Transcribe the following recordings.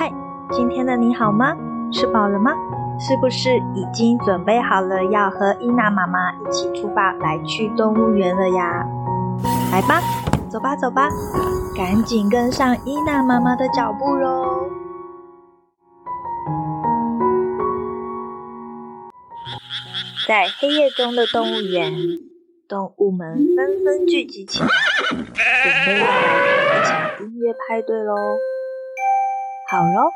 嗨，今天的你好吗？吃饱了吗？是不是已经准备好了要和伊娜妈妈一起出发来去动物园了呀？来吧，走吧走吧，赶紧跟上伊娜妈妈的脚步喽！在黑夜中的动物园，动物们纷纷聚集起来，准备要来一场音乐派对喽！好喽，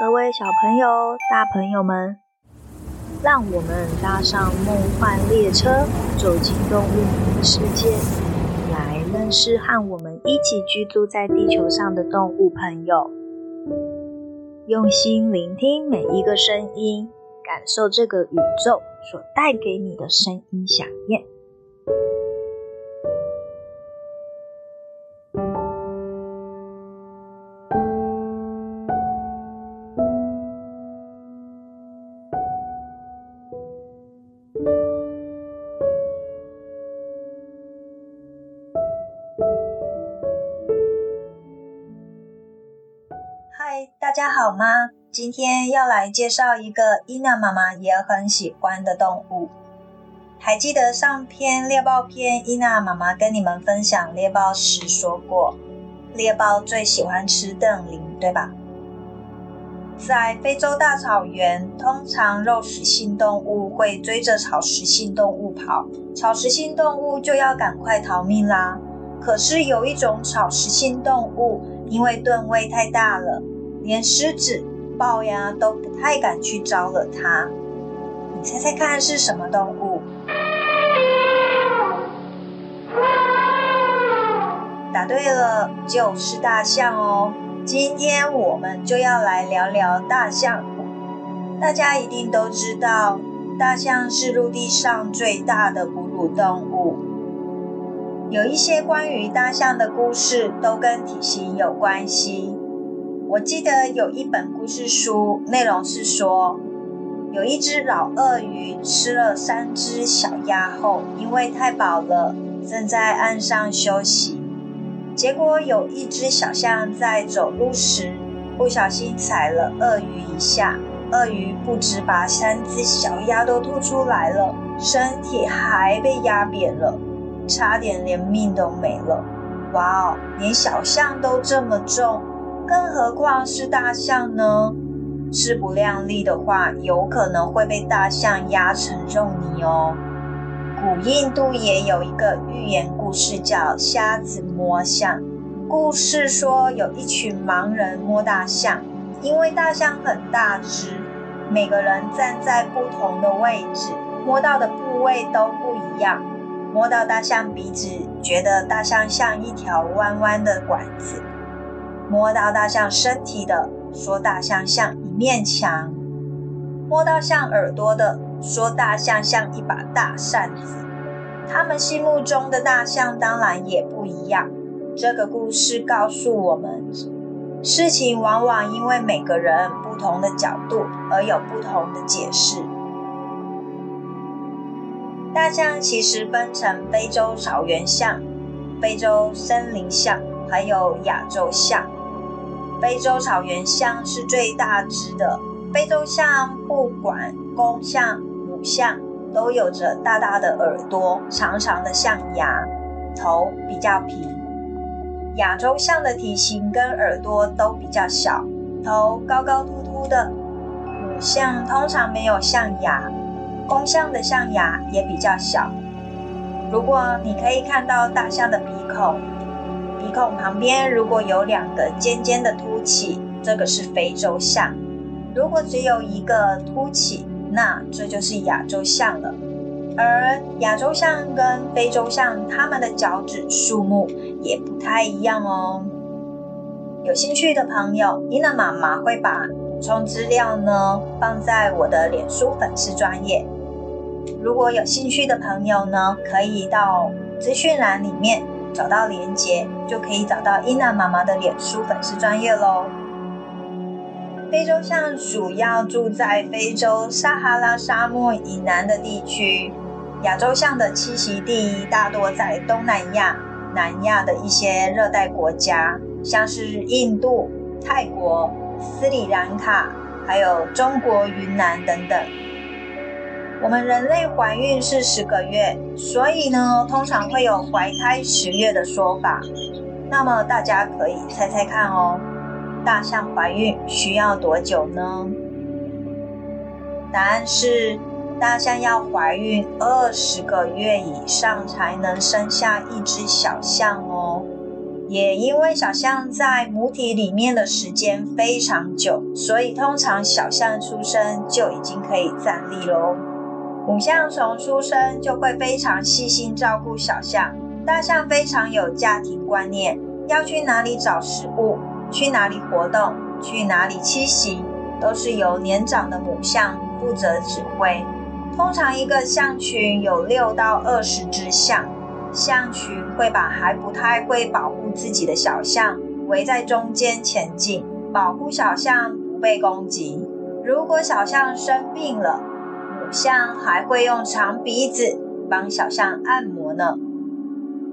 各位小朋友、大朋友们，让我们搭上梦幻列车，走进动物世界，来认识和我们一起居住在地球上的动物朋友。用心聆听每一个声音，感受这个宇宙所带给你的声音响应。家好吗？今天要来介绍一个伊娜妈妈也很喜欢的动物。还记得上篇猎豹篇，伊娜妈妈跟你们分享猎豹时说过，猎豹最喜欢吃瞪羚，对吧？在非洲大草原，通常肉食性动物会追着草食性动物跑，草食性动物就要赶快逃命啦。可是有一种草食性动物，因为吨位太大了。连狮子、豹呀都不太敢去招惹它。你猜猜看是什么动物？答对了，就是大象哦。今天我们就要来聊聊大象。大家一定都知道，大象是陆地上最大的哺乳动物。有一些关于大象的故事都跟体型有关系。我记得有一本故事书，内容是说，有一只老鳄鱼吃了三只小鸭后，因为太饱了，正在岸上休息。结果有一只小象在走路时不小心踩了鳄鱼一下，鳄鱼不止把三只小鸭都吐出来了，身体还被压扁了，差点连命都没了。哇哦，连小象都这么重！更何况是大象呢？势不量力的话，有可能会被大象压成肉泥哦。古印度也有一个寓言故事，叫《瞎子摸象》。故事说，有一群盲人摸大象，因为大象很大只，每个人站在不同的位置，摸到的部位都不一样。摸到大象鼻子，觉得大象像一条弯弯的管子。摸到大象身体的，说大象像一面墙；摸到象耳朵的，说大象像一把大扇子。他们心目中的大象当然也不一样。这个故事告诉我们，事情往往因为每个人不同的角度而有不同的解释。大象其实分成非洲草原象、非洲森林象，还有亚洲象。非洲草原象是最大只的。非洲象不管公象、母象，都有着大大的耳朵、长长的象牙，头比较平。亚洲象的体型跟耳朵都比较小，头高高秃秃的。母象通常没有象牙，公象的象牙也比较小。如果你可以看到大象的鼻孔。鼻孔旁边如果有两个尖尖的凸起，这个是非洲象；如果只有一个凸起，那这就是亚洲象了。而亚洲象跟非洲象，它们的脚趾数目也不太一样哦。有兴趣的朋友，伊娜妈妈会把补充资料呢放在我的脸书粉丝专页。如果有兴趣的朋友呢，可以到资讯栏里面。找到连结，就可以找到伊娜妈妈的脸书粉丝专业喽。非洲象主要住在非洲撒哈拉沙漠以南的地区，亚洲象的栖息地大多在东南亚、南亚的一些热带国家，像是印度、泰国、斯里兰卡，还有中国云南等等。我们人类怀孕是十个月，所以呢，通常会有怀胎十月的说法。那么大家可以猜猜看哦，大象怀孕需要多久呢？答案是，大象要怀孕二十个月以上才能生下一只小象哦。也因为小象在母体里面的时间非常久，所以通常小象出生就已经可以站立喽。母象从出生就会非常细心照顾小象。大象非常有家庭观念，要去哪里找食物，去哪里活动，去哪里栖息，都是由年长的母象负责指挥。通常一个象群有六到二十只象，象群会把还不太会保护自己的小象围在中间前进，保护小象不被攻击。如果小象生病了，象还会用长鼻子帮小象按摩呢。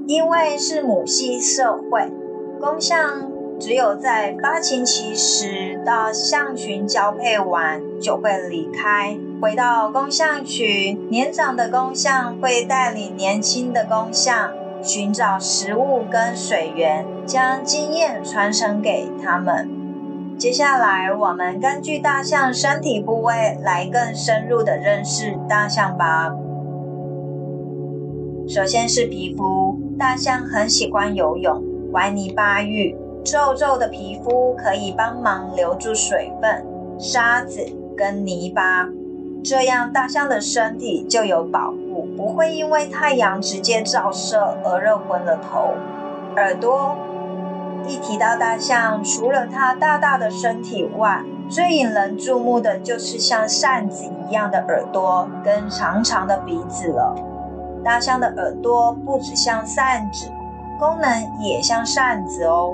因为是母系社会，公象只有在发情期时到象群交配完就会离开，回到公象群。年长的公象会带领年轻的公象寻找食物跟水源，将经验传承给他们。接下来，我们根据大象身体部位来更深入的认识大象吧。首先是皮肤，大象很喜欢游泳，玩泥巴浴，皱皱的皮肤可以帮忙留住水分、沙子跟泥巴，这样大象的身体就有保护，不会因为太阳直接照射而热昏了头。耳朵。一提到大象，除了它大大的身体外，最引人注目的就是像扇子一样的耳朵跟长长的鼻子了。大象的耳朵不只像扇子，功能也像扇子哦。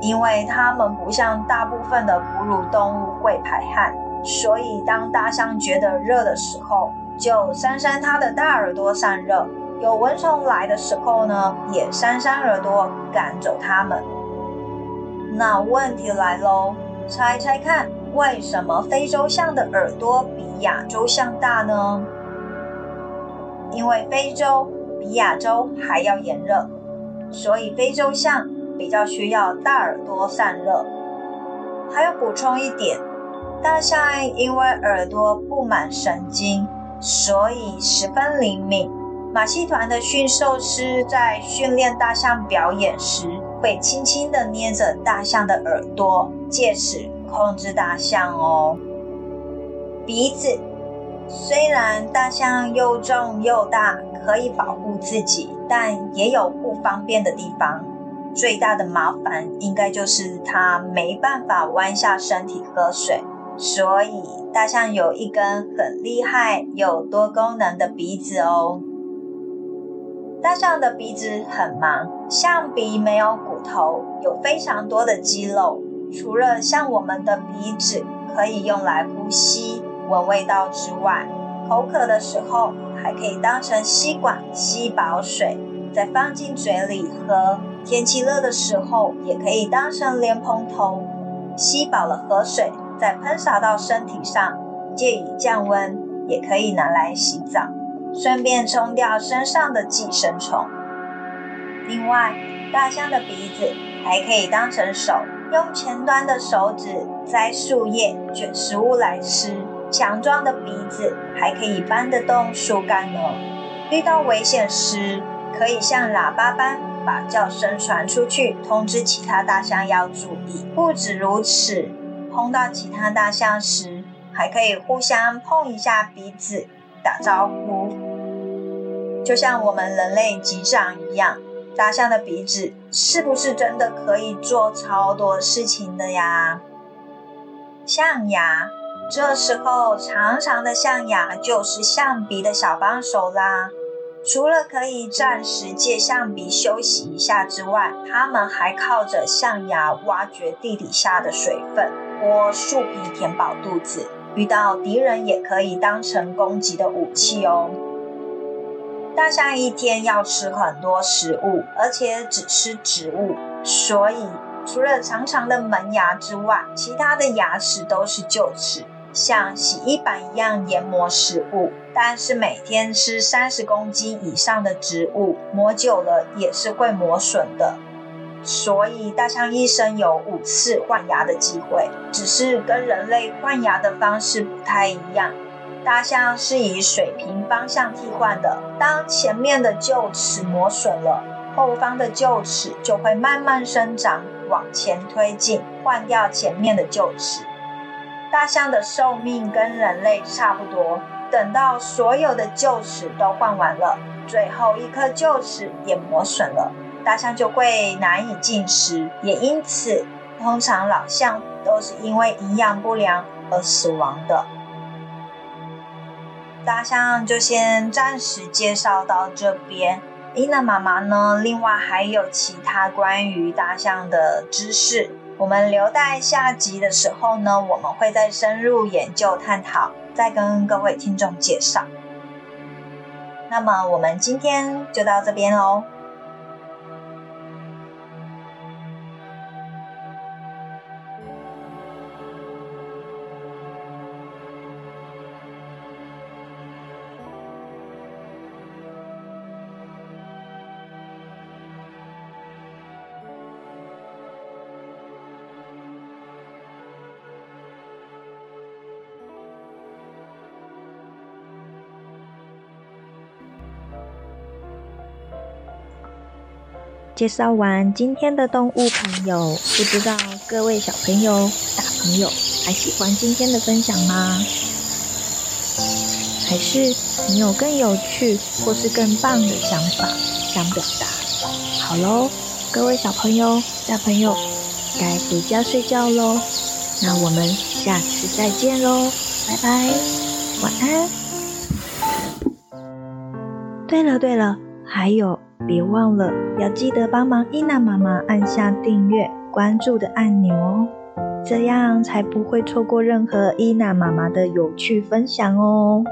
因为它们不像大部分的哺乳动物会排汗，所以当大象觉得热的时候，就扇扇它的大耳朵散热。有蚊虫来的时候呢，也扇扇耳朵赶走它们。那问题来喽，猜猜看，为什么非洲象的耳朵比亚洲象大呢？因为非洲比亚洲还要炎热，所以非洲象比较需要大耳朵散热。还要补充一点，大象因为耳朵布满神经，所以十分灵敏。马戏团的驯兽师在训练大象表演时，会轻轻地捏着大象的耳朵，借此控制大象哦。鼻子，虽然大象又重又大，可以保护自己，但也有不方便的地方。最大的麻烦应该就是它没办法弯下身体喝水，所以大象有一根很厉害又多功能的鼻子哦。大象的鼻子很忙，象鼻没有骨头，有非常多的肌肉。除了像我们的鼻子可以用来呼吸、闻味道之外，口渴的时候还可以当成吸管吸饱水，再放进嘴里喝。天气热的时候，也可以当成莲蓬头，吸饱了河水，再喷洒到身体上，借以降温，也可以拿来洗澡。顺便冲掉身上的寄生虫。另外，大象的鼻子还可以当成手，用前端的手指摘树叶、卷食物来吃。强壮的鼻子还可以搬得动树干呢。遇到危险时，可以像喇叭般把叫声传出去，通知其他大象要注意。不止如此，碰到其他大象时，还可以互相碰一下鼻子。打招呼，就像我们人类击掌一样。大象的鼻子是不是真的可以做超多事情的呀？象牙，这时候长长的象牙就是象鼻的小帮手啦。除了可以暂时借象鼻休息一下之外，它们还靠着象牙挖掘地底下的水分，或树皮填饱肚子。遇到敌人也可以当成攻击的武器哦。大象一天要吃很多食物，而且只吃植物，所以除了长长的门牙之外，其他的牙齿都是臼齿，像洗衣板一样研磨食物。但是每天吃三十公斤以上的植物，磨久了也是会磨损的。所以大象一生有五次换牙的机会，只是跟人类换牙的方式不太一样。大象是以水平方向替换的，当前面的臼齿磨损了，后方的臼齿就会慢慢生长，往前推进，换掉前面的臼齿。大象的寿命跟人类差不多，等到所有的臼齿都换完了，最后一颗臼齿也磨损了，大象就会难以进食，也因此，通常老象都是因为营养不良而死亡的。大象就先暂时介绍到这边。伊娜妈妈呢，另外还有其他关于大象的知识，我们留待下集的时候呢，我们会再深入研究探讨，再跟各位听众介绍。那么我们今天就到这边喽。介绍完今天的动物朋友，不知道各位小朋友、大朋友还喜欢今天的分享吗？还是你有更有趣或是更棒的想法想表达？好喽，各位小朋友、大朋友，该回家睡觉喽。那我们下次再见喽，拜拜，晚安。对了对了，还有。别忘了要记得帮忙伊娜妈妈按下订阅、关注的按钮哦，这样才不会错过任何伊娜妈妈的有趣分享哦。